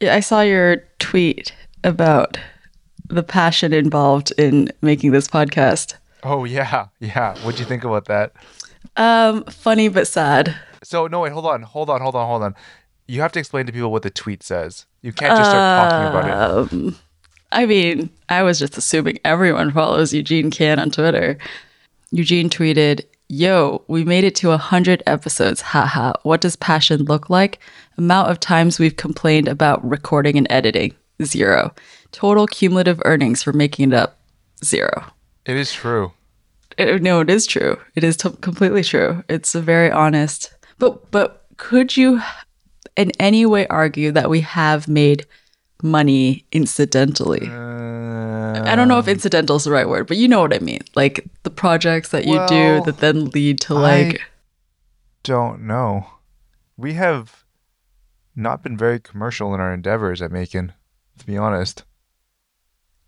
Yeah, I saw your tweet about the passion involved in making this podcast. Oh yeah, yeah. What'd you think about that? Um, funny but sad. So no, wait, hold on, hold on, hold on, hold on. You have to explain to people what the tweet says. You can't just start talking about it. Um, I mean, I was just assuming everyone follows Eugene Kan on Twitter. Eugene tweeted, Yo, we made it to 100 episodes. Haha. What does passion look like? Amount of times we've complained about recording and editing. Zero. Total cumulative earnings for making it up. Zero. It is true. Uh, no, it is true. It is t- completely true. It's a very honest. But but could you in any way argue that we have made money incidentally? I don't know if uh, incidental is the right word, but you know what I mean. Like the projects that you Well, do that then lead to like Don't know. We have not been very commercial in our endeavors at making, to be honest.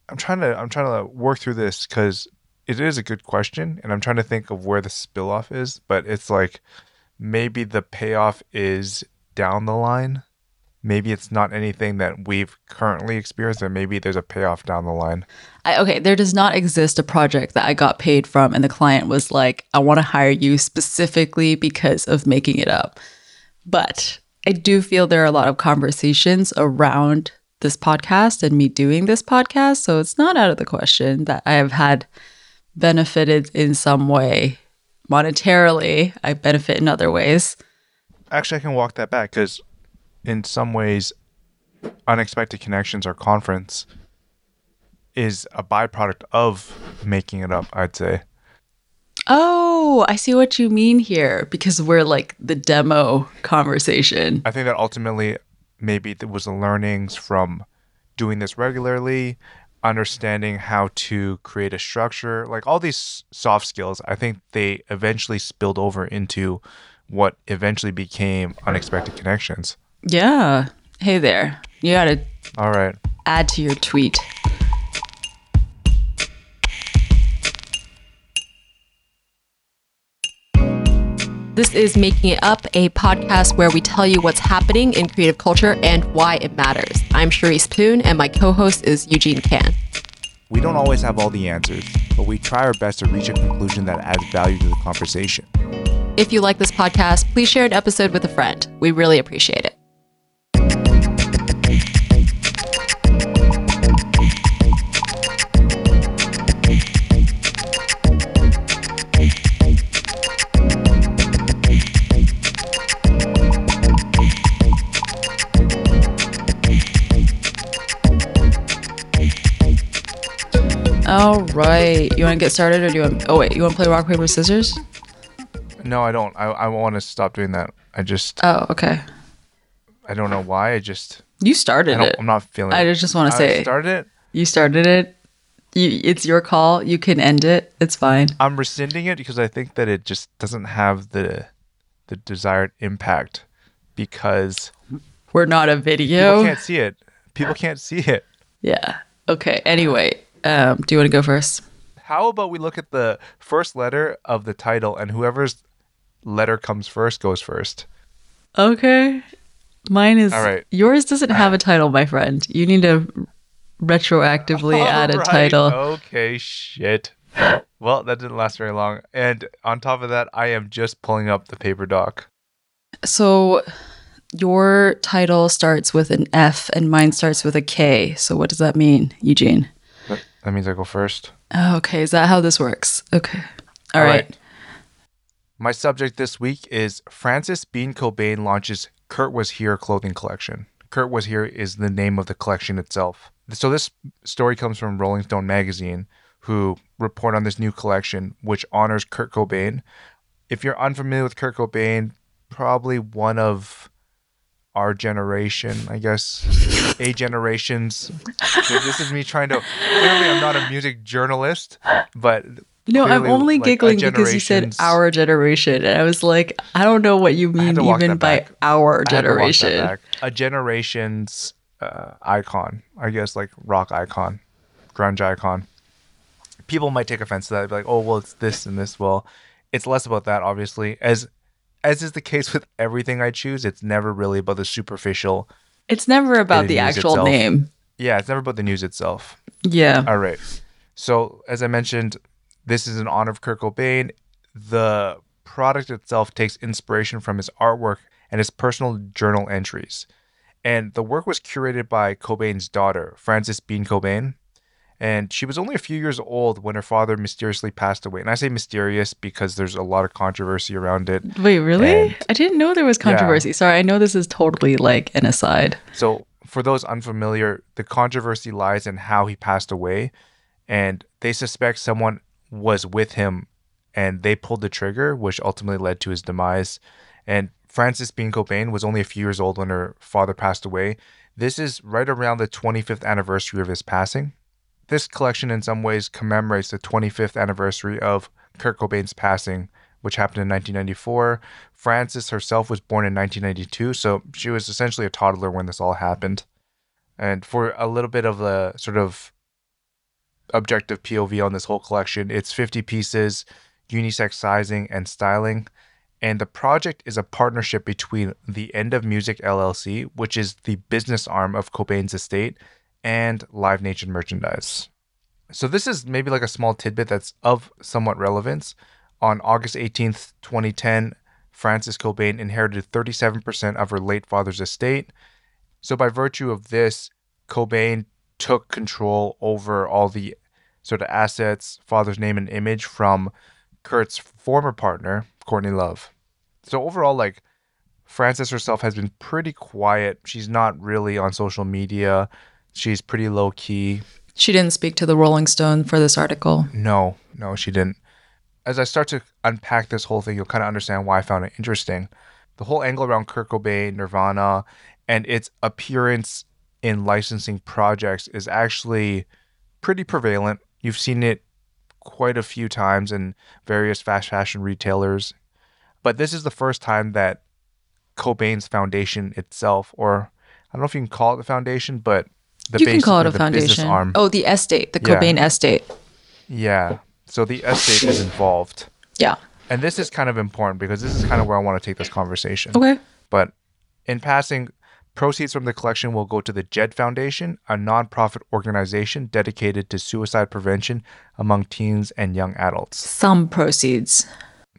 I'm trying to I'm trying to work through this because it is a good question, and I'm trying to think of where the spill off is. But it's like maybe the payoff is down the line. Maybe it's not anything that we've currently experienced, and maybe there's a payoff down the line. I, okay, there does not exist a project that I got paid from and the client was like, I want to hire you specifically because of making it up. But I do feel there are a lot of conversations around this podcast and me doing this podcast. So it's not out of the question that I have had benefited in some way monetarily. I benefit in other ways. Actually, I can walk that back because, in some ways, unexpected connections or conference is a byproduct of making it up. I'd say. Oh, I see what you mean here because we're like the demo conversation. I think that ultimately, maybe it was the learnings from doing this regularly, understanding how to create a structure, like all these soft skills. I think they eventually spilled over into what eventually became unexpected connections. Yeah. Hey there. You got to All right. add to your tweet. This is Making It Up, a podcast where we tell you what's happening in creative culture and why it matters. I'm Charisse Poon, and my co host is Eugene Kan. We don't always have all the answers, but we try our best to reach a conclusion that adds value to the conversation. If you like this podcast, please share an episode with a friend. We really appreciate it. All right. You want to get started or do you want Oh wait, you want to play rock paper scissors? No, I don't. I, I want to stop doing that. I just, Oh, okay. I don't know why. I just, You started don't, it. I'm not feeling I just want to I say started it. you started it. You, it's your call. You can end it. It's fine. I'm rescinding it because I think that it just doesn't have the the desired impact because We're not a video. people can't see it. People can't see it. Yeah. Okay. Anyway, um, do you want to go first? How about we look at the first letter of the title and whoever's letter comes first goes first. Okay. Mine is All right. Yours doesn't have a title, my friend. You need to retroactively add a Alright, title. Okay, shit. Well, that didn't last very long. And on top of that, I am just pulling up the paper doc. So your title starts with an F and mine starts with a K. So what does that mean, Eugene? That, that means I go first. Oh, okay. Is that how this works? Okay. All All right. right. My subject this week is Frances Bean Cobain launches Kurt Was Here clothing collection. Kurt Was Here is the name of the collection itself. So this story comes from Rolling Stone magazine, who report on this new collection which honors Kurt Cobain. If you're unfamiliar with Kurt Cobain, probably one of our generation, I guess, a generations. this is me trying to. Clearly, I'm not a music journalist, but No, I'm only like, giggling because you said our generation. And I was like, I don't know what you mean even by back. our I had to walk that generation. A generation's uh, icon, I guess, like rock icon, grunge icon. People might take offense to that, be like, "Oh, well, it's this and this." Well, it's less about that, obviously. As as is the case with everything I choose, it's never really about the superficial It's never about It the actual itself. name. Yeah, it's never about the news itself. Yeah. All right. So, as I mentioned, this is in honor of Kurt Cobain. The product itself takes inspiration from his artwork and his personal journal entries. And the work was curated by Cobain's daughter, Frances Bean Cobain. And she was only a few years old when her father mysteriously passed away. And I say mysterious because there's a lot of controversy around it. Wait, really? And- I didn't know there was controversy. Sorry, I know this is totally like an aside. So, for those unfamiliar, the controversy lies in how he passed away, and they suspect someone was with him and they pulled the trigger, which ultimately led to his demise. And Frances Bean Cobain was only a few years old when her father passed away. This is right around the 25th anniversary of his passing. This collection, in some ways, commemorates the 25th anniversary of Kurt Cobain's passing, which happened in 1994. Frances herself was born in 1992, so she was essentially a toddler when this all happened. And for a little bit of a sort of objective POV on this whole collection, it's 50 pieces, unisex sizing and styling. And the project is a partnership between the End of Music LLC, which is the business arm of Cobain's estate, and Live Nation Merchandise. So this is maybe like a small tidbit that's of somewhat relevance. On August 18th, 2010, Frances Cobain inherited 37% of her late father's estate. So by virtue of this, Cobain took control over all the sort of assets, father's name and image from Kurt's former partner, Courtney Love. So overall, like Frances herself has been pretty quiet. She's not really on social media. She's pretty low key. She didn't speak to the Rolling Stone for this article. No, no, she didn't. As I start to unpack this whole thing, you'll kind of understand why I found it interesting. The whole angle around Kurt Cobain, Nirvana, and its appearance in licensing projects is actually pretty prevalent. You've seen it quite a few times in various fast fashion retailers. But this is the first time that Cobain's foundation itself, or I don't know if you can call it the foundation, but the you can call it a business foundation. arm. Oh, the estate, the Yeah. Cobain estate. Yeah. So the estate is involved. Yeah. And this is kind of important because this is kind of where I want to take this conversation. Okay. But in passing, proceeds from the collection will go to the JED Foundation, a nonprofit organization dedicated to suicide prevention among teens and young adults. Some proceeds.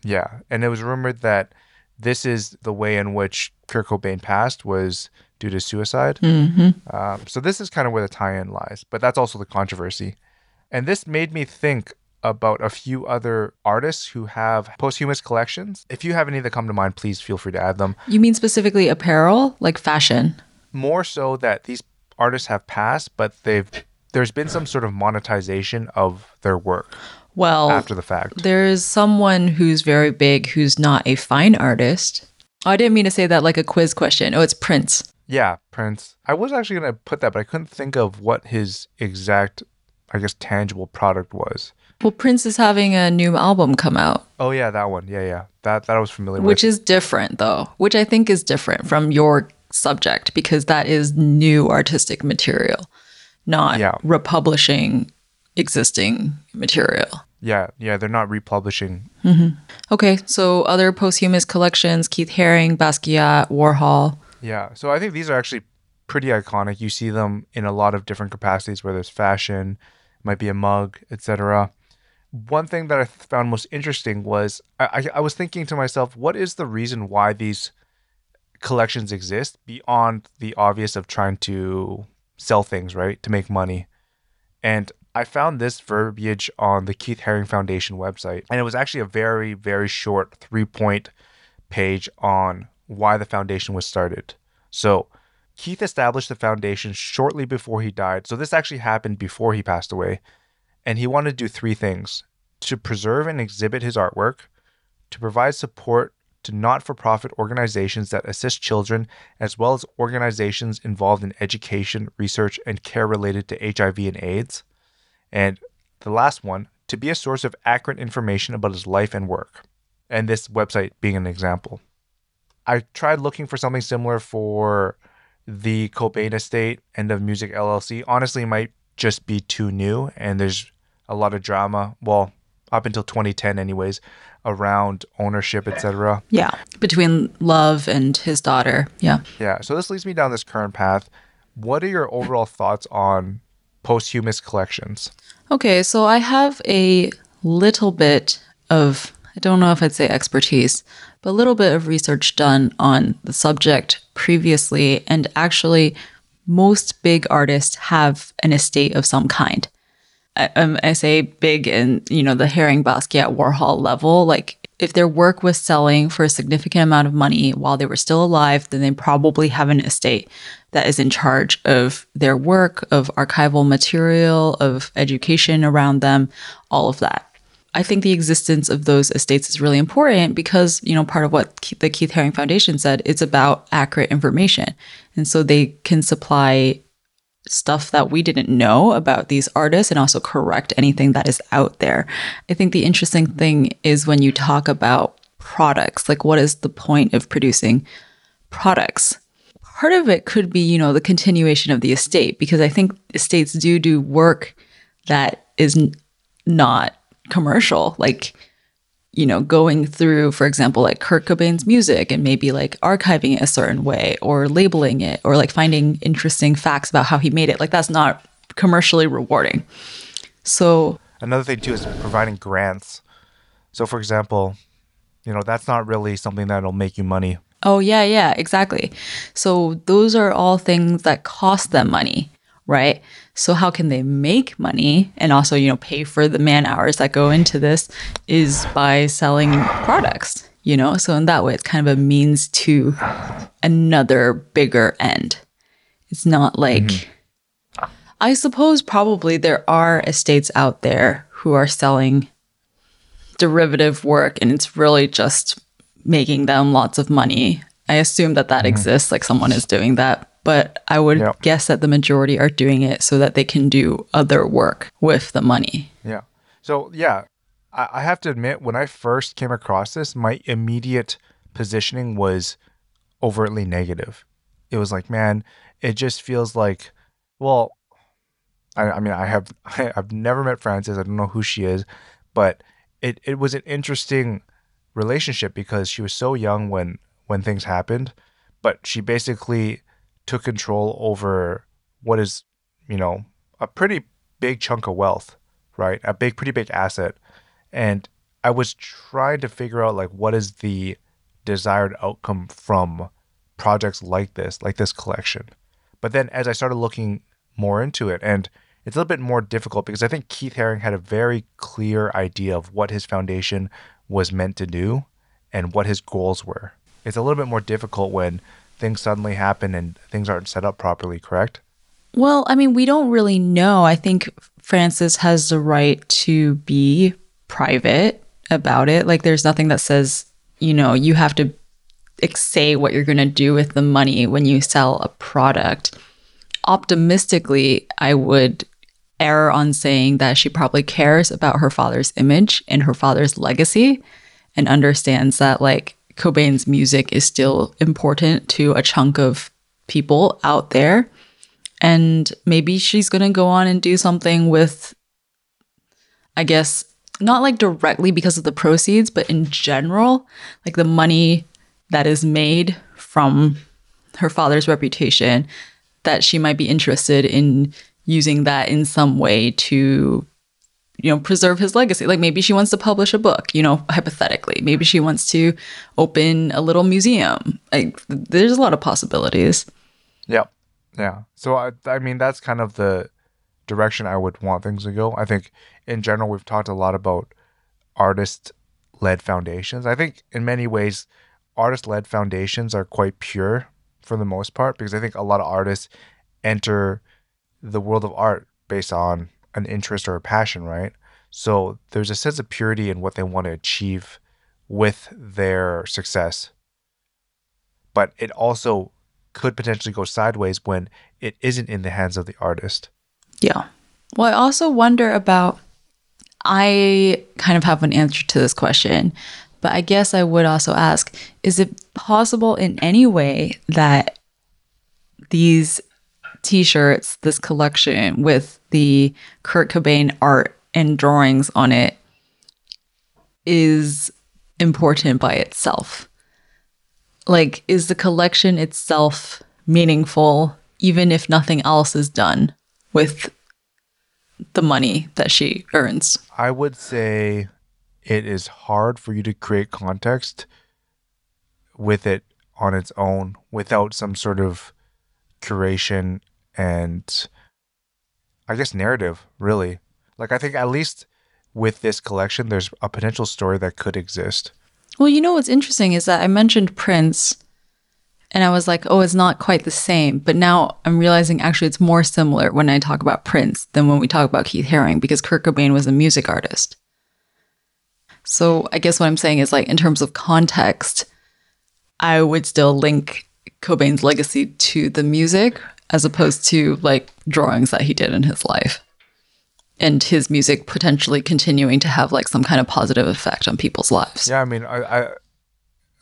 Yeah. And it was rumored that this is the way in which Kurt Cobain passed was due to suicide. Mm-hmm. Um, so this is kind of where the tie-in lies, but that's also the controversy. And this made me think about a few other artists who have posthumous collections. If you have any that come to mind, please feel free to add them. You mean specifically apparel, like fashion? More so that these artists have passed, but they've there's been some sort of monetization of their work Well, after the fact. there's someone who's very big who's not a fine artist. Oh, I didn't mean to say that like a quiz question. Oh, it's Prince. Yeah, Prince. I was actually gonna put that, but I couldn't think of what his exact, I guess, tangible product was. Well, Prince is having a new album come out, Oh yeah, that one. Yeah, yeah. That that I was familiar with. which is different though, which I think is different from your subject because that is new artistic material, not Yeah. republishing existing material. Yeah, yeah, they're not republishing. Mm-hmm. Okay, so other posthumous collections Keith Haring, Basquiat, Warhol. Yeah, so I think these are actually pretty iconic. You see them in a lot of different capacities, whether it's fashion, might be a mug, etc. One thing that I found most interesting was I, I, I was thinking to myself, what is the reason why these collections exist beyond the obvious of trying to sell things, right, to make money? And I found this verbiage on the Keith Haring Foundation website, and it was actually a very, very short three point page on why the foundation was started. So, Keith established the foundation shortly before he died. So, this actually happened before he passed away. And he wanted to do three things to preserve and exhibit his artwork, to provide support to not for profit organizations that assist children, as well as organizations involved in education, research, and care related to HIV and AIDS. And the last one, to be a source of accurate information about his life and work. And this website being an example. I tried looking for something similar for the Cobain Estate End of Music LLC. Honestly, it might just be too new and there's a lot of drama. Well, up until 2010 anyways around ownership etc Yeah. Between Love and his daughter. Yeah. yeah so this leads me down this current path what are your overall thoughts on posthumous collections Okay, so I have a little bit of, I don't know if I'd say expertise, but a little bit of research done on the subject previously. And actually, most big artists have an estate of some kind. I, um, I say big in, you know, the Haring Basquiat Warhol level. Like, if their work was selling for a significant amount of money while they were still alive, then they probably have an estate that is in charge of their work, of archival material, of education around them, all of that. I think the existence of those estates is really important because, you know, part of what the Keith Haring Foundation said, it's about accurate information. And so they can supply stuff that we didn't know about these artists and also correct anything that is out there. I think the interesting thing is when you talk about products, like what is the point of producing products? Part of it could be, you know, the continuation of the estate because I think estates do do work that is not commercial. Like you know, going through, for example, like Kurt Cobain's music and maybe like archiving it a certain way or labeling it or like finding interesting facts about how he made it. Like that's not commercially rewarding. So, another thing too is providing grants so for example you know that's not really something that'll make you money oh, yeah, yeah, exactly. So, those are all things that cost them money, right? So, how can they make money and also, you know, pay for the man hours that go into this is by selling products, you know? So, in that way, it's kind of a means to another bigger end. It's not like, mm-hmm. I suppose probably there are estates out there who are selling derivative work and it's really just making them lots of money. I assume that that mm-hmm. exists, like someone is doing that. But I would Yep. guess that the majority are doing it so that they can do other work with the money. Yeah. So yeah, I, I have to admit, when I first came across this, my immediate positioning was overtly negative. It was like, man, it just feels like, well, I, I mean, I have I, I've never met Frances. I don't know who she is, but it it was an interesting relationship because she was so young when when things happened, but she basically took control over what is, you know, a pretty big chunk of wealth, right? A big, pretty big asset. And I was trying to figure out like what is the desired outcome from projects like this, like this collection. But then as I started looking more into it, and it's a little bit more difficult because I think Keith Haring had a very clear idea of what his foundation was meant to do and what his goals were. It's a little bit more difficult when things suddenly happen and things aren't set up properly, correct? Well, I mean, we don't really know. I think Frances has the right to be private about it. Like, there's nothing that says, you know, you have to say what you're going to do with the money when you sell a product. Optimistically, I would err on saying that she probably cares about her father's image and her father's legacy and understands that, like, Cobain's music is still important to a chunk of people out there. And maybe she's going to go on and do something with i guess not like directly because of the proceeds but in general like the money that is made from her father's reputation that she might be interested in using that in some way to you know preserve his legacy like maybe she wants to publish a book you know hypothetically maybe she wants to open a little museum like there's a lot of possibilities Yeah. Yeah. So I I mean that's kind of the direction I would want things to go. I think in general we've talked a lot about artist led foundations. I think in many ways artist led foundations are quite pure for the most part because I think a lot of artists enter the world of art based on an interest or a passion, right? So there's a sense of purity in what they want to achieve with their success. But it also could potentially go sideways when it isn't in the hands of the artist. Yeah. Well, I also wonder about. I kind of have an answer to this question, but I guess I would also ask is it possible in any way that these t shirts, this collection with the Kurt Cobain art and drawings on it, is important by itself? Like, is the collection itself meaningful, even if nothing else is done with the money that she earns? I would say it is hard for you to create context with it on its own without some sort of curation and I guess narrative, really. Like I think at least with this collection there's a potential story that could exist. Well, you know what's interesting is that I mentioned Prince and I was like, oh, it's not quite the same. But now I'm realizing actually it's more similar when I talk about Prince than when we talk about Keith Haring because Kurt Cobain was a music artist. So I guess what I'm saying is like in terms of context, I would still link Cobain's legacy to the music as opposed to like drawings that he did in his life and his music potentially continuing to have like some kind of positive effect on people's lives. Yeah, I mean, I, I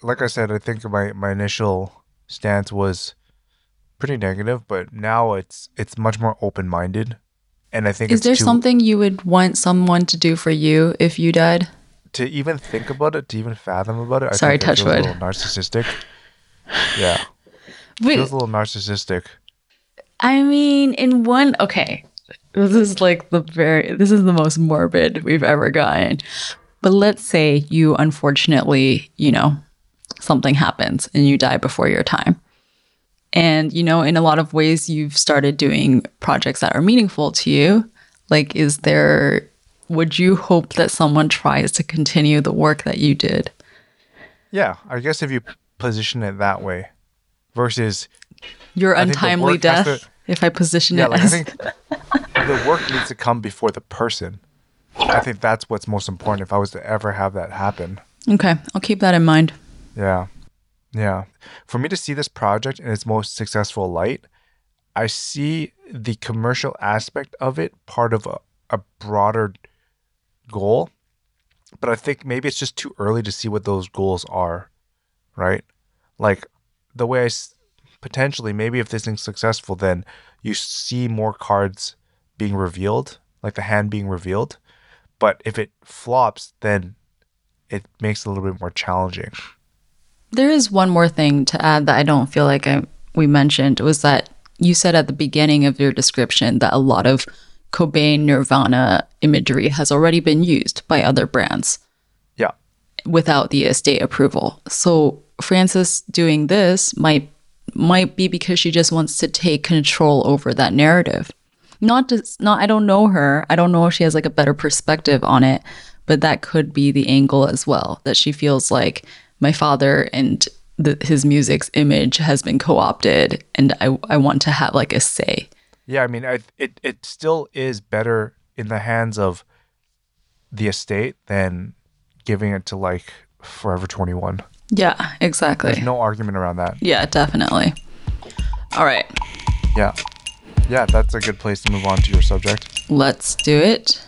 like I said, I think my my initial stance was pretty negative, but now it's it's much more open minded, and I think Is there too, something you would want someone to do for you if you died? to even think about it, to even fathom about it. I Sorry, touch wood. A little narcissistic. Yeah, Wait, feels a little narcissistic. I mean, in one, okay, this is like the very, this is the most morbid we've ever gotten. But let's say you unfortunately, you know, something happens and you die before your time. And, you know, in a lot of ways, you've started doing projects that are meaningful to you. Like, is there, would you hope that someone tries to continue the work that you did? Yeah, I guess if you position it that way, versus Your I untimely death, to- if I position yeah, it like I as. think the work needs to come before the person. I think that's what's most important. If I was to ever have that happen, okay, I'll keep that in mind. Yeah. Yeah. For me to see this project in its most successful light, I see the commercial aspect of it part of a, a broader goal. But I think maybe it's just too early to see what those goals are, right? Like the way I s- potentially, maybe if this thing's successful, then you see more cards being revealed, like the hand being revealed. But if it flops, then it makes it a little bit more challenging. There is one more thing to add that I don't feel like I, we mentioned was that you said at the beginning of your description that a lot of Cobain Nirvana imagery has already been used by other brands Yeah. without the estate approval. So Frances doing this might might be because she just wants to take control over that narrative. Not just not I don't know her. I don't know if she has like a better perspective on it, but that could be the angle as well that she feels like my father and the, his music's image has been co-opted and I I want to have like a say. Yeah, I mean, I, it it still is better in the hands of the estate than giving it to like Forever Twenty One. Yeah, exactly. There's no argument around that. yeah, definitely. All right. Yeah, yeah, that's a good place to move on to your subject. Let's do it.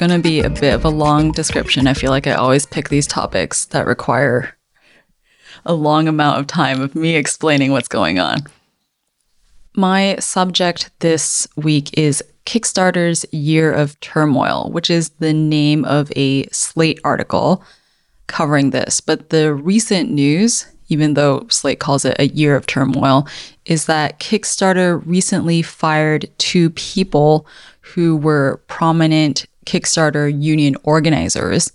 Going to be a bit of a long description. I feel like I always pick these topics that require a long amount of time of me explaining what's going on. My subject this week is Kickstarter's Year of Turmoil, which is the name of a Slate article covering this. But the recent news, even though Slate calls it a year of turmoil, is that Kickstarter recently fired two people who were prominent Kickstarter union organizers.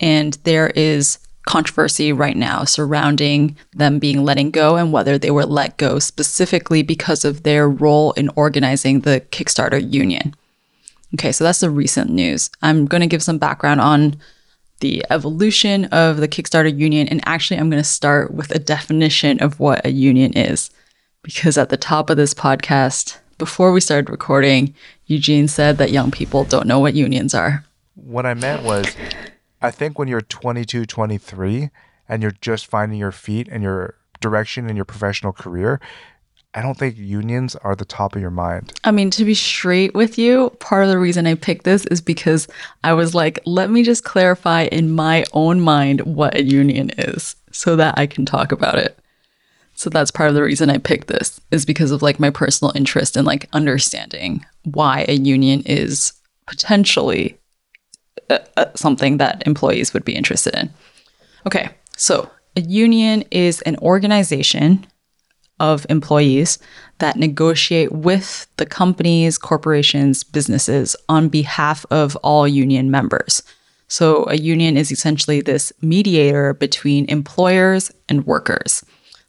And there is controversy right now surrounding them being letting go and whether they were let go specifically because of their role in organizing the Kickstarter union. Okay, so that's the recent news. I'm going to give some background on the evolution of the Kickstarter union. And actually, I'm going to start with a definition of what a union is. Because at the top of this podcast, before we started recording, Eugene said that young people don't know what unions are. What I meant was, I think when you're 22, 23, and you're just finding your feet and your direction in your professional career, I don't think unions are the top of your mind. I mean, to be straight with you, part of the reason I picked this is because I was like, let me just clarify in my own mind what a union is so that I can talk about it. So that's part of the reason I picked this is because of like my personal interest in like understanding why a union is potentially uh, uh, something that employees would be interested in. Okay, so a union is an organization of employees that negotiate with the companies, corporations, businesses on behalf of all union members. So, a union is essentially this mediator between employers and workers.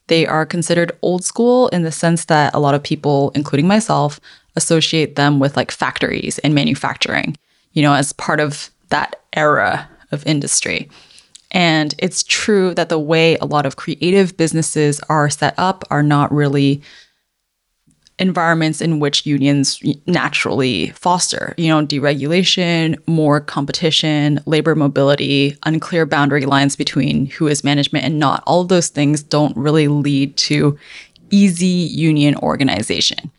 They are considered old school in the sense that a lot of people, including myself, associate them with like factories and manufacturing, you know, as part of that era of industry. And it's true that the way a lot of creative businesses are set up are not really environments in which unions naturally foster. You know, deregulation, more competition, labor mobility, unclear boundary lines between who is management and not. All of those things don't really lead to easy union organization.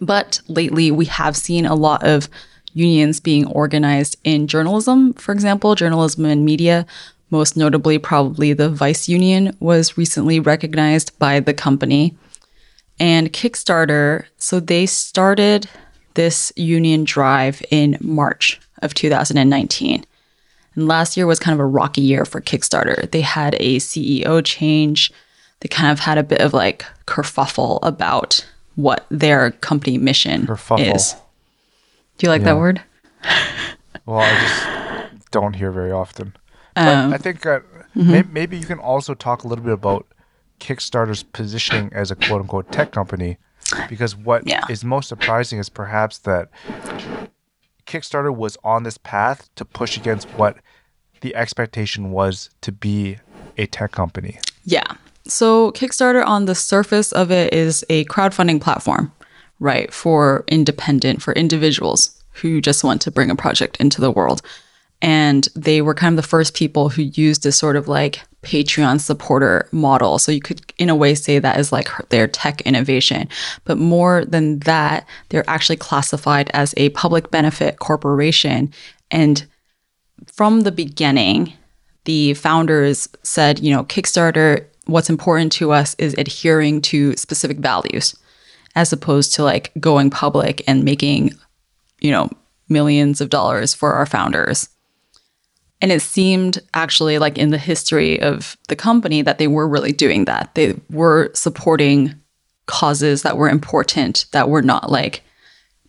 But lately, we have seen a lot of unions being organized in journalism, for example, journalism and media. Most notably, probably the Vice Union was recently recognized by the company. And Kickstarter, so they started this union drive in March of 2019. And last year was kind of a rocky year for Kickstarter. They had a CEO change. They kind of had a bit of like kerfuffle about what their company mission kerfuffle. is. Do you like yeah. that word? well, I just don't hear very often. Um, I think uh, mm-hmm. may- maybe you can also talk a little bit about Kickstarter's positioning as a quote unquote tech company, because what yeah. is most surprising is perhaps that Kickstarter was on this path to push against what the expectation was to be a tech company. Yeah. So Kickstarter on the surface of it is a crowdfunding platform right, for independent, for individuals who just want to bring a project into the world. And they were kind of the first people who used this sort of like Patreon supporter model. So you could, in a way, say that is like their tech innovation. But more than that, they're actually classified as a public benefit corporation. And from the beginning, the founders said, you know, Kickstarter, what's important to us is adhering to specific values as opposed to like going public and making, you know, millions of dollars for our founders. And it seemed actually like in the history of the company that they were really doing that. They were supporting causes that were important that were not like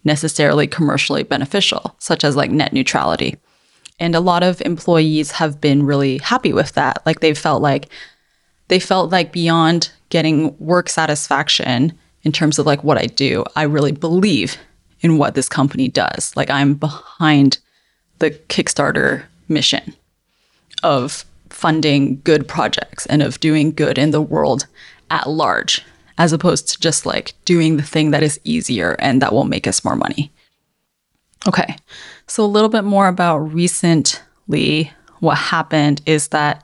necessarily commercially beneficial, such as like net neutrality. And a lot of employees have been really happy with that. Like they felt like they felt like beyond getting work satisfaction, in terms of like what I do. I really believe in what this company does. Like I'm behind the Kickstarter mission of funding good projects and of doing good in the world at large, as opposed to just like doing the thing that is easier and that will make us more money. Okay, so a little bit more about recently what happened is that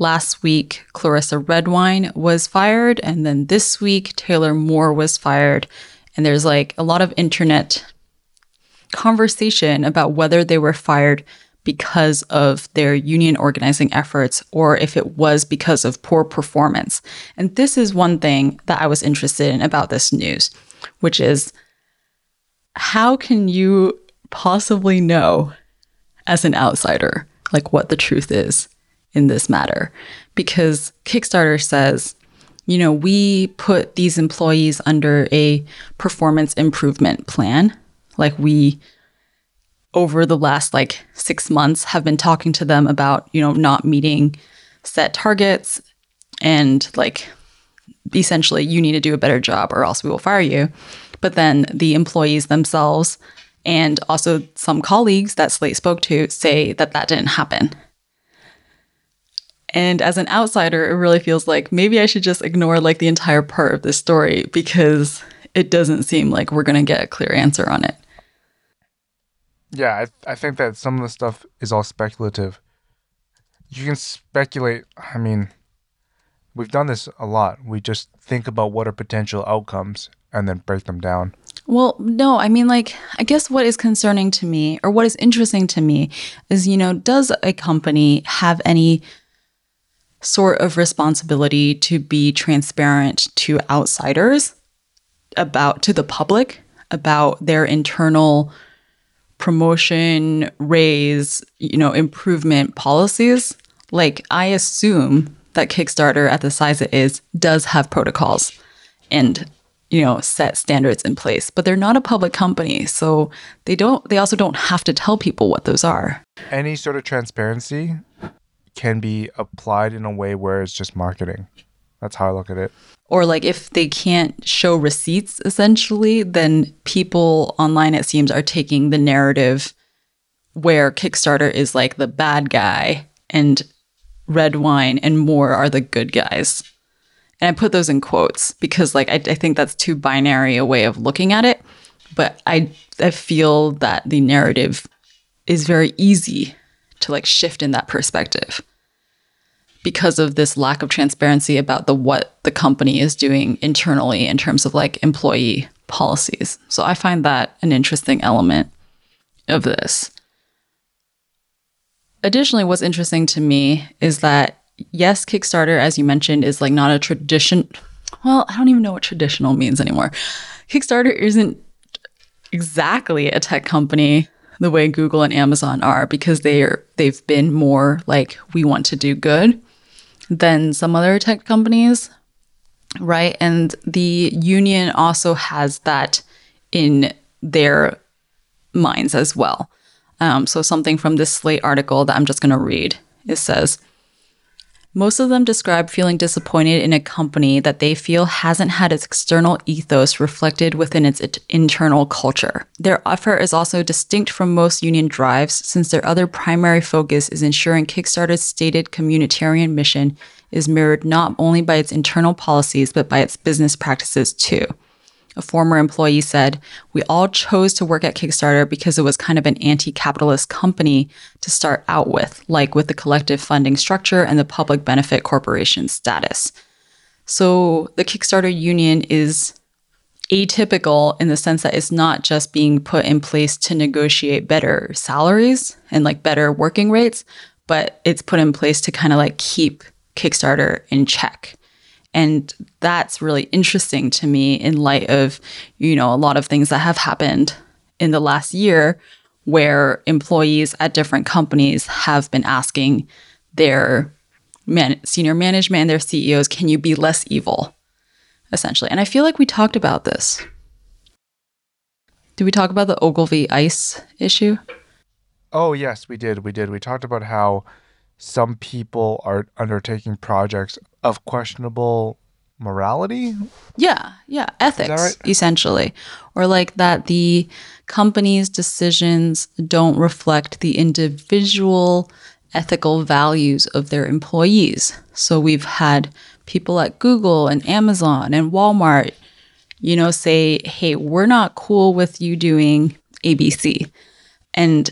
Last week, Clarissa Redwine was fired, and then this week, Taylor Moore was fired. And there's like a lot of internet conversation about whether they were fired because of their union organizing efforts or if it was because of poor performance. And this is one thing that I was interested in about this news, which is how can you possibly know as an outsider like what the truth is? in this matter because Kickstarter says, you know, we put these employees under a performance improvement plan. Like we over the last like 6 months have been talking to them about, you know, not meeting set targets and like essentially you need to do a better job or else we will fire you. But then the employees themselves and also some colleagues that Slate spoke to say that that didn't happen And as an outsider, it really feels like maybe I should just ignore like the entire part of this story because it doesn't seem like we're going to get a clear answer on it. Yeah, I, I think that some of the stuff is all speculative. You can speculate. I mean, we've done this a lot. We just think about what are potential outcomes and then break them down. Well, no, I mean, like, I guess what is concerning to me or what is interesting to me is, you know, does a company have any sort of responsibility to be transparent to outsiders about, to the public about their internal promotion, raise, you know, improvement policies? Like, I assume that Kickstarter, at the size it is, does have protocols and you know set standards in place but they're not a public company so they don't they also don't have to tell people what those are Any sort of transparency can be applied in a way where it's just marketing. That's how I look at it. or like if they can't show receipts essentially then people online it seems are taking the narrative where kickstarter is like the bad guy and Redwine and Moore are the good guys. And i put those in quotes because like i, I think that's too binary a way of looking at it. But i i feel that the narrative is very easy to like shift in that perspective because of this lack of transparency about the what the company is doing internally in terms of like employee policies. So I find that an interesting element of this. Additionally, what's interesting to me is that yes, Kickstarter, as you mentioned, is like not a tradition. Well, I don't even know what traditional means anymore. Kickstarter isn't exactly a tech company the way Google and Amazon are because they are they've been more like we want to do good than some other tech companies, right? And the union also has that in their minds as well. Um, so, something from this Slate article that I'm just going to read it says, most of them describe feeling disappointed in a company that they feel hasn't had its external ethos reflected within its it- internal culture. Their offer is also distinct from most union drives, since their other primary focus is ensuring Kickstarter's stated communitarian mission is mirrored not only by its internal policies, but by its business practices too. A former employee said, We all chose to work at Kickstarter because it was kind of an anti capitalist company to start out with, like with the collective funding structure and the public benefit corporation status. So the Kickstarter union is atypical in the sense that it's not just being put in place to negotiate better salaries and like better working rates, but it's put in place to kind of like keep Kickstarter in check. And that's really interesting to me in light of, you know, a lot of things that have happened in the last year where employees at different companies have been asking their man- senior management and their CEOs, can you be less evil? Essentially. And I feel like we talked about this. Did we talk about the Ogilvy ice issue? Oh, yes, we did. We did. We talked about how some people are undertaking projects of questionable morality. Yeah, yeah, ethics right? essentially. Or like that the company's decisions don't reflect the individual ethical values of their employees. So we've had people at Google and Amazon and Walmart, you know, say, "Hey, we're not cool with you doing ABC." And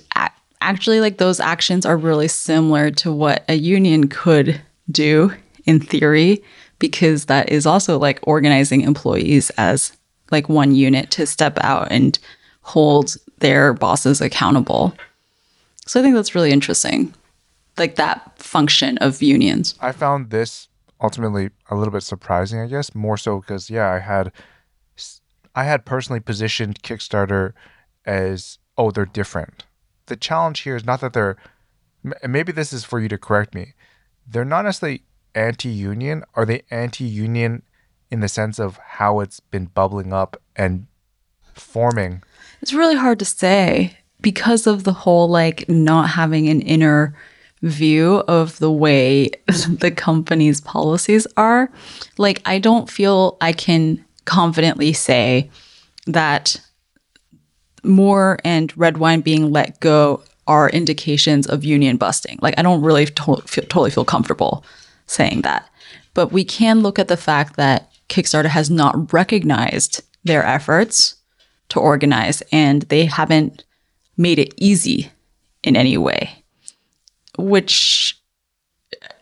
actually like those actions are really similar to what a union could do in theory because that is also like organizing employees as like one unit to step out and hold their bosses accountable. So I think that's really interesting. Like that function of unions. I found this ultimately a little bit surprising, I guess, more so because yeah, I had I had personally positioned Kickstarter as oh, they're different. The challenge here is not that they're maybe this is for you to correct me. They're not necessarily anti-union. Are they anti-union in the sense of how it's been bubbling up and forming? It's really hard to say because of the whole like not having an inner view of the way the company's policies are. Like, I don't feel I can confidently say that Moore and Redwine being let go are indications of union busting. Like, I don't really to- feel, totally feel comfortable saying that. But we can look at the fact that Kickstarter has not recognized their efforts to organize and they haven't made it easy in any way, which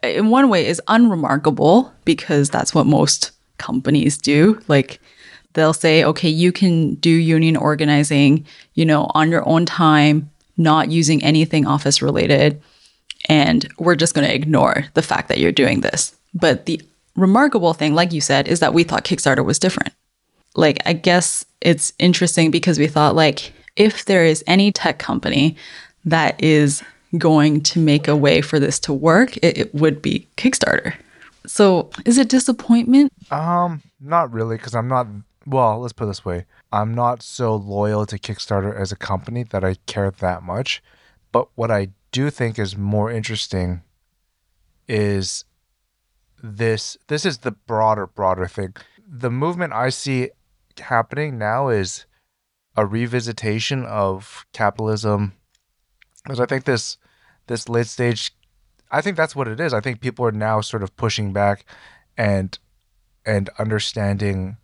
in one way is unremarkable because that's what most companies do. Like they'll say, okay, you can do union organizing, you know, on your own time, not using anything office related. And we're just going to ignore the fact that you're doing this. But the remarkable thing, like you said, is that we thought Kickstarter was different. Like, I guess it's interesting because we thought, like, if there is any tech company that is going to make a way for this to work, it, it would be Kickstarter. So, is it disappointment? Um, not really, because I'm not. Well, let's put this way: I'm not so loyal to Kickstarter as a company that I care that much. But what I do think is more interesting is this. This is the broader, broader thing. The movement I see happening now is a revisitation of capitalism, because I think this this late stage I think that's what it is. I think people are now sort of pushing back and and understanding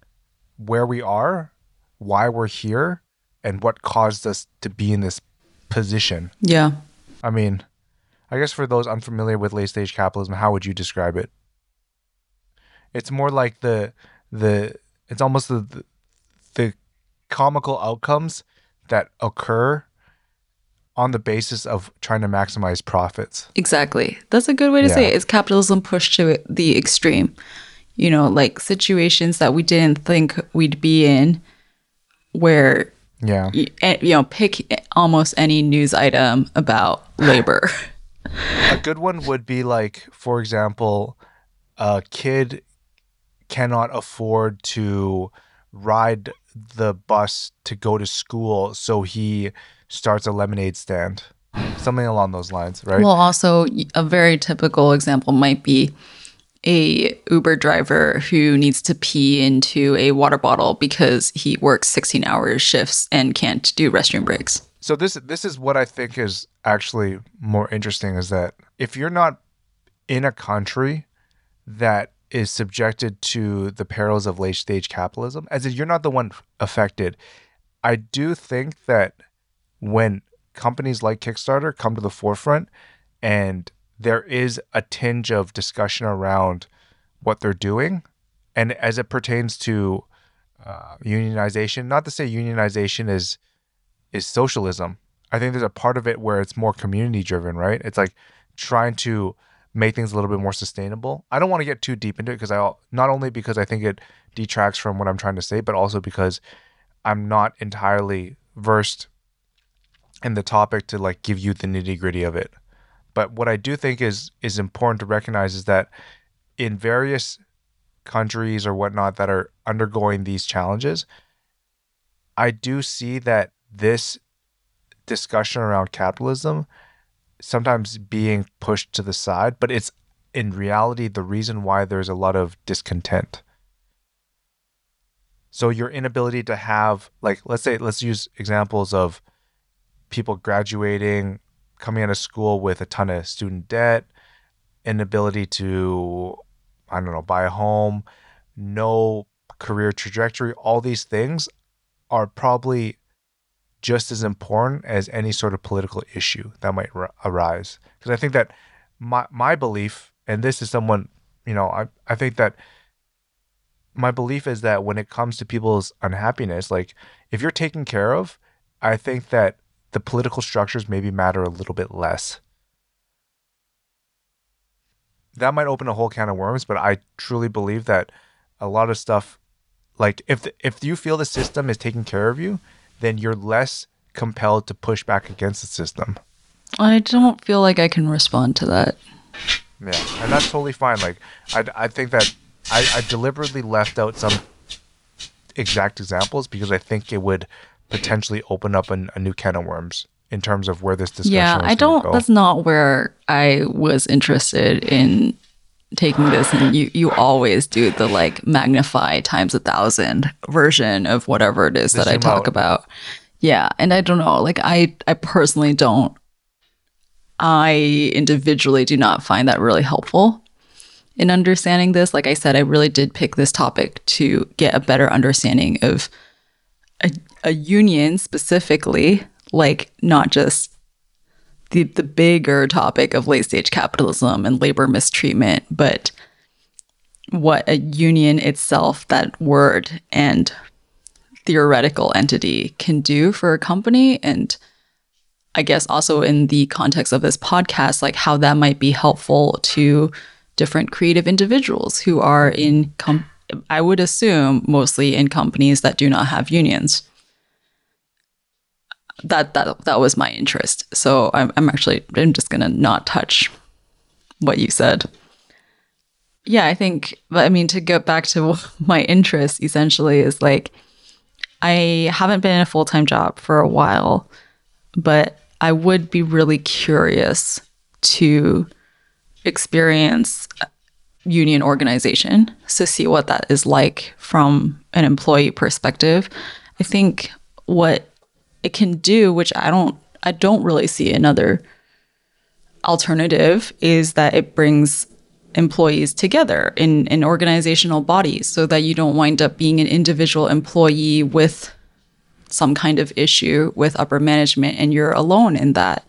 where we are, why we're here, and what caused us to be in this position. Yeah. I mean, I guess for those unfamiliar with late stage capitalism, how would you describe it? It's more like the the it's almost the the, the comical outcomes that occur on the basis of trying to maximize profits. Exactly. That's a good way to say Yeah. it. Is capitalism pushed to the extreme? You know, like situations that we didn't think we'd be in, where Yeah. y- eh, you know, pick almost any news item about labor. A good one would be like, for example, a kid cannot afford to ride the bus to go to school, so he starts a lemonade stand. Something along those lines, right? Well, also a very typical example might be a Uber driver who needs to pee into a water bottle because he works 16 hour shifts and can't do restroom breaks. so this this is what I think is actually more interesting is that if you're not in a country that is subjected to the perils of late stage capitalism, as in you're not the one affected, I do think that when companies like Kickstarter come to the forefront and there is a tinge of discussion around what they're doing, and as it pertains to uh, unionization, not to say unionization is is socialism. I think there's a part of it where it's more community driven, right? It's like trying to make things a little bit more sustainable. I don't want to get too deep into it because I not only because I think it detracts from what I'm trying to say, but also because I'm not entirely versed in the topic to like give you the nitty gritty of it. But what I do think is is important to recognize is that in various countries or whatnot that are undergoing these challenges, I do see that this discussion around capitalism sometimes being pushed to the side, but it's in reality the reason why there's a lot of discontent. So your inability to have like let's say let's use examples of people graduating, coming out of school with a ton of student debt, inability to I don't know, buy a home, no career trajectory, all these things are probably just as important as any sort of political issue that might ri- arise. Because I think that my my belief, and this is someone, you know, I I think that my belief is that when it comes to people's unhappiness, like if you're taken care of, I think that the political structures maybe matter a little bit less. That might open a whole can of worms, but I truly believe that a lot of stuff like if the, if you feel the system is taking care of you, then you're less compelled to push back against the system. I don't feel like I can respond to that. Yeah, and that's totally fine. Like, I, I think that I, I deliberately left out some exact examples because I think it would potentially open up an, a new can of worms in terms of where this discussion. Yeah, I don't. go. That's not where I was interested in taking this. And you, you always do the like magnify times a thousand version of whatever it is The that I talk out. about. Yeah, and I don't know. Like I, I personally don't I individually do not find that really helpful in understanding this. Like I said, I really did pick this topic to get a better understanding of a, a union specifically, like not just the the bigger topic of late stage capitalism and labor mistreatment, but what a union itself, that word and theoretical entity can do for a company and I guess also in the context of this podcast, like how that might be helpful to different creative individuals who are in, com- I would assume, mostly in companies that do not have unions. That that that was my interest. So I'm I'm actually I'm just gonna not touch what you said. Yeah, I think. But I mean, to get back to my interest, essentially, is like I haven't been in a full time job for a while, but I would be really curious to experience union organization to see what that is like from an employee perspective. I think what it can do, which I don't I don't really see another alternative, is that it brings employees together in, in organizational bodies so that you don't wind up being an individual employee with some kind of issue with upper management and you're alone in that.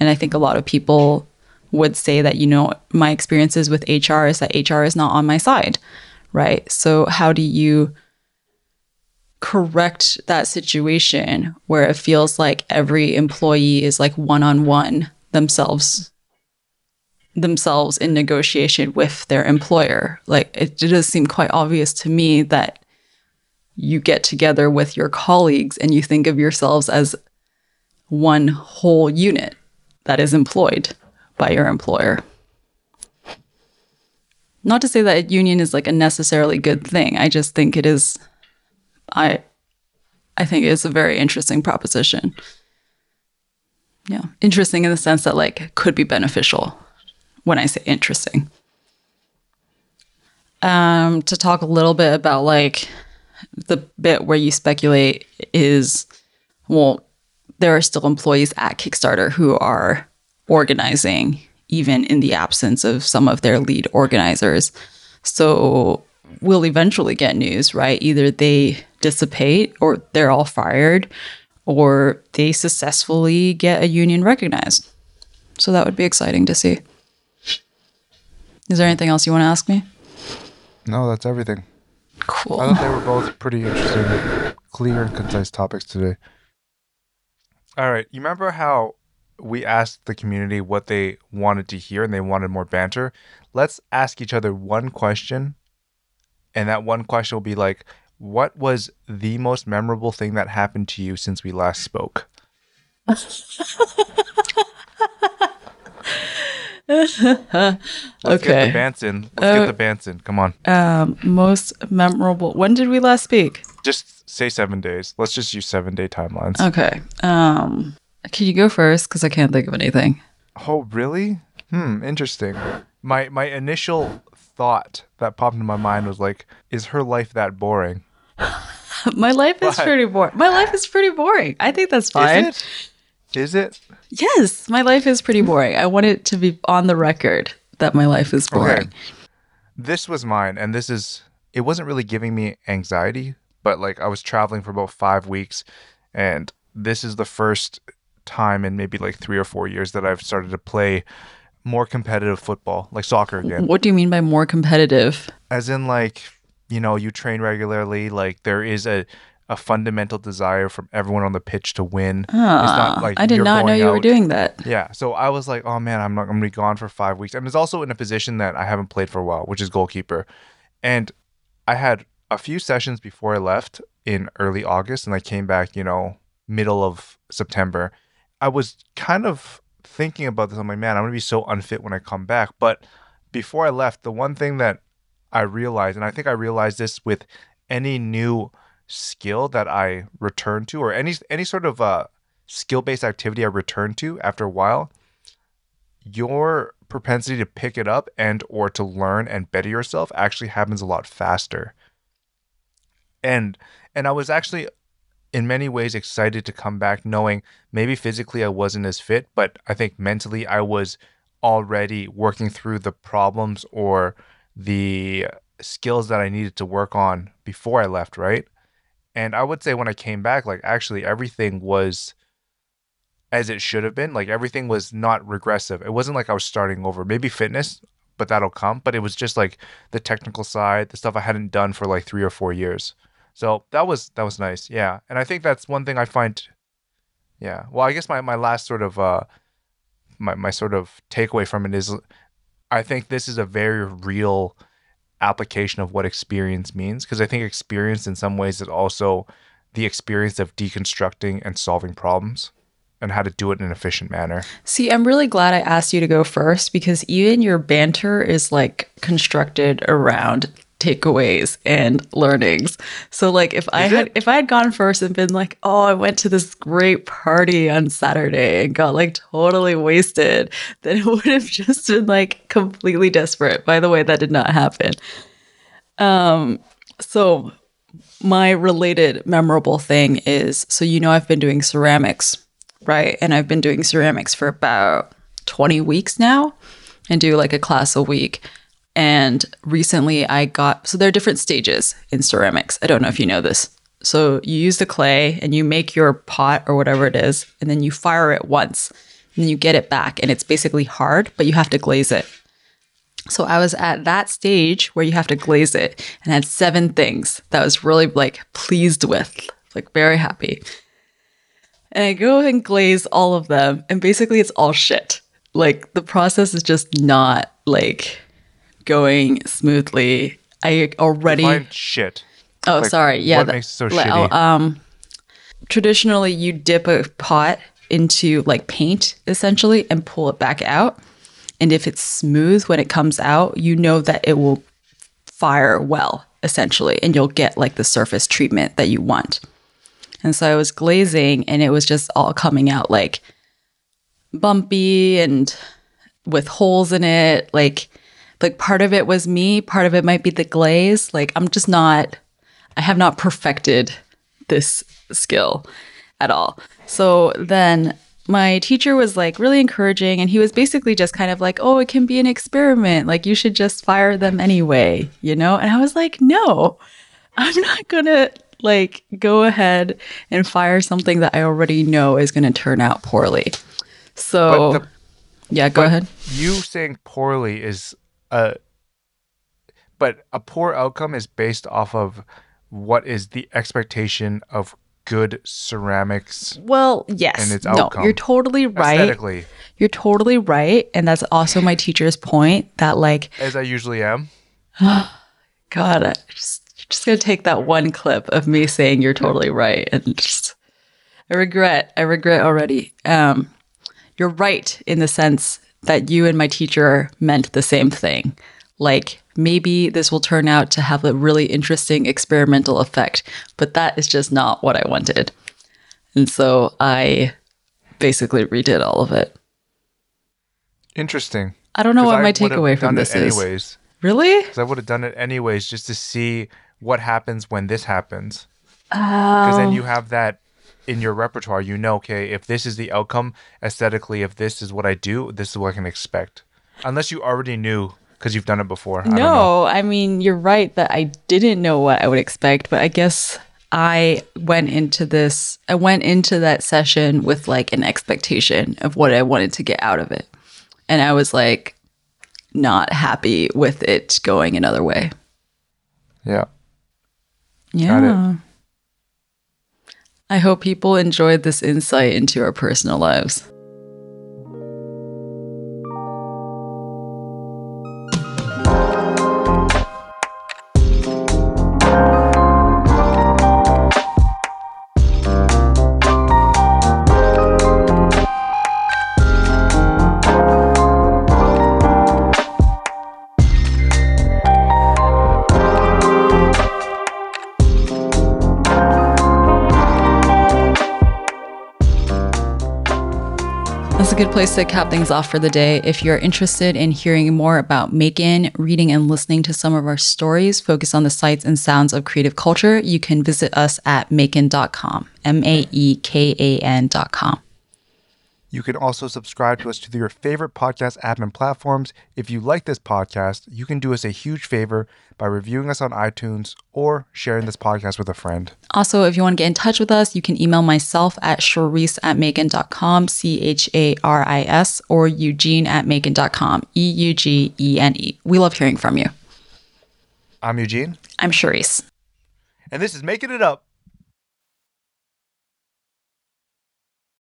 And I think a lot of people would say that, you know, my experiences with HR is that HR is not on my side, right? So, how do you correct that situation where it feels like every employee is like one on one themselves? themselves in negotiation with their employer like it, it does seem quite obvious to me that you get together with your colleagues and you think of yourselves as one whole unit that is employed by your employer. Not to say that a union is like a necessarily good thing. I just think it is I I think it's a very interesting proposition. Yeah, interesting in the sense that like could be beneficial when I say interesting. Um to talk a little bit about like the bit where you speculate is well, there are still employees at Kickstarter who are organizing, even in the absence of some of their lead organizers. So we'll eventually get news, right? Either they dissipate or they're all fired or they successfully get a union recognized. So that would be exciting to see. Is there anything else you want to ask me? No, that's everything. Cool. I thought they were both pretty interesting, clear and concise topics today. All right. You remember how we asked the community what they wanted to hear and they wanted more banter? Let's ask each other one question. And that one question will be like, what was the most memorable thing that happened to you since we last spoke? Let's get Okay. the bands in. Let's Uh, get the bands in. Come on. Um, most memorable. When did we last speak? Just say seven days. Let's just use seven day timelines. Okay. Um, can you go first? Because I can't think of anything. Oh, really? Hmm, interesting. My my initial thought that popped into my mind was like, is her life that boring? My life is pretty boring. My life is pretty boring. I think that's fine. Is it? Is it? Yes, my life is pretty boring. I want it to be on the record that my life is boring. This was mine, and this is it wasn't really giving me anxiety, but like I was traveling for about five weeks, and this is the first time in maybe like three or four years that I've started to play more competitive football, like soccer again. What do you mean by more competitive? as in like you know you train regularly like there is a a fundamental desire from everyone on the pitch to win Ah, I did not know you were doing that. yeah so i was like oh man i'm not i'm gonna be gone for five weeks and it's also in a position that i haven't played for a while which is goalkeeper and i had a few sessions before i left in early august and i came back you know middle of september i was kind of thinking about this i'm like man i'm gonna be so unfit when i come back but before i left the one thing that I realized, and I think I realized this with any new skill that I return to, or any any sort of uh, skill based activity I return to after a while, your propensity to pick it up and or to learn and better yourself actually happens a lot faster. And and I was actually in many ways excited to come back, knowing maybe physically I wasn't as fit, but I think mentally I was already working through the problems or the skills that I needed to work on before I left, right? And I would say when I came back, like actually everything was as it should have been. Like everything was not regressive. It wasn't like I was starting over. Maybe fitness, but that'll come. But it was just like the technical side, the stuff I hadn't done for like three or four years. So that was that was nice. Yeah. And I think that's one thing I find yeah. Well, I guess my, my last sort of uh my, my sort of takeaway from it is I think this is a very real application of what experience means because I think experience in some ways is also the experience of deconstructing and solving problems and how to do it in an efficient manner. See, I'm really glad I asked you to go first because even your banter is like constructed around takeaways and learnings. So like if I had if I had gone first and been like, "Oh, I went to this great party on Saturday and got like totally wasted," then it would have just been like completely desperate. By the way, that did not happen. Um so my related memorable thing is so you know I've been doing ceramics, right? And I've been doing ceramics for about 20 weeks now and do like a class a week. And recently I got, so there are different stages in ceramics. I don't know if you know this. So you use the clay and you make your pot or whatever it is, and then you fire it once, and then you get it back, and it's basically hard, but you have to glaze it. So I was at that stage where you have to glaze it and had seven things that I was really like pleased with, like very happy. And I go and glaze all of them, and basically it's all shit. Like the process is just not like going smoothly. I already Define shit. Oh, Like, sorry. Yeah. what the- makes it so like, shitty? Um, traditionally, you dip a pot into like paint essentially and pull it back out. And if it's smooth when it comes out, you know that it will fire well essentially, and you'll get like the surface treatment that you want. And so I was glazing, and it was just all coming out like bumpy and with holes in it. Like, like part of it was me, part of it might be the glaze. Like, I'm just not, I have not perfected this skill at all. So then my teacher was like really encouraging, and he was basically just kind of like, oh, it can be an experiment. Like, you should just fire them anyway, you know? And I was like, no, I'm not gonna like go ahead and fire something that I already know is gonna turn out poorly. So, the- yeah, go ahead. You saying poorly is a but a poor outcome is based off of what is the expectation of good ceramics Well, yes. and its outcome. no, you're totally right. aesthetically, You're totally right. And that's also my teacher's point that, like, as I usually am. God, I just, just gonna take that one clip of me saying you're totally right and just, I regret, I regret already. Um, you're right in the sense that you and my teacher meant the same thing. Like, maybe this will turn out to have a really interesting experimental effect, but that is just not what I wanted. And so I basically redid all of it. Interesting. I don't know what I my takeaway from this is. anyways. Really? Because I would have done it anyways just to see what happens when this happens. Oh. Because then you Oh. have that in your repertoire. You know, okay, if this is the outcome aesthetically, if this is what I do, this is what I can expect. Unless you already knew because you've done it before. I don't know. No, I mean, you're right that I didn't know what I would expect, but I guess I went into this, I went into that session with like an expectation of what I wanted to get out of it. And I was like, not happy with it going another way. Yeah. Yeah. I hope people enjoyed this insight into our personal lives. A good place to cap things off for the day. If you're interested in hearing more about Maekan, reading and listening to some of our stories focused on the sights and sounds of creative culture, you can visit us at maekan.com, M A E K A N.com. You can also subscribe to us to your favorite podcast and platforms. If you like this podcast, you can do us a huge favor by reviewing us on iTunes or sharing this podcast with a friend. Also, if you want to get in touch with us, you can email myself at charis at maekan.com, C H A R I S, or Eugene at maekan.com, E U G E N E. We love hearing from you. I'm Eugene, I'm Charis. and this is Making It Up.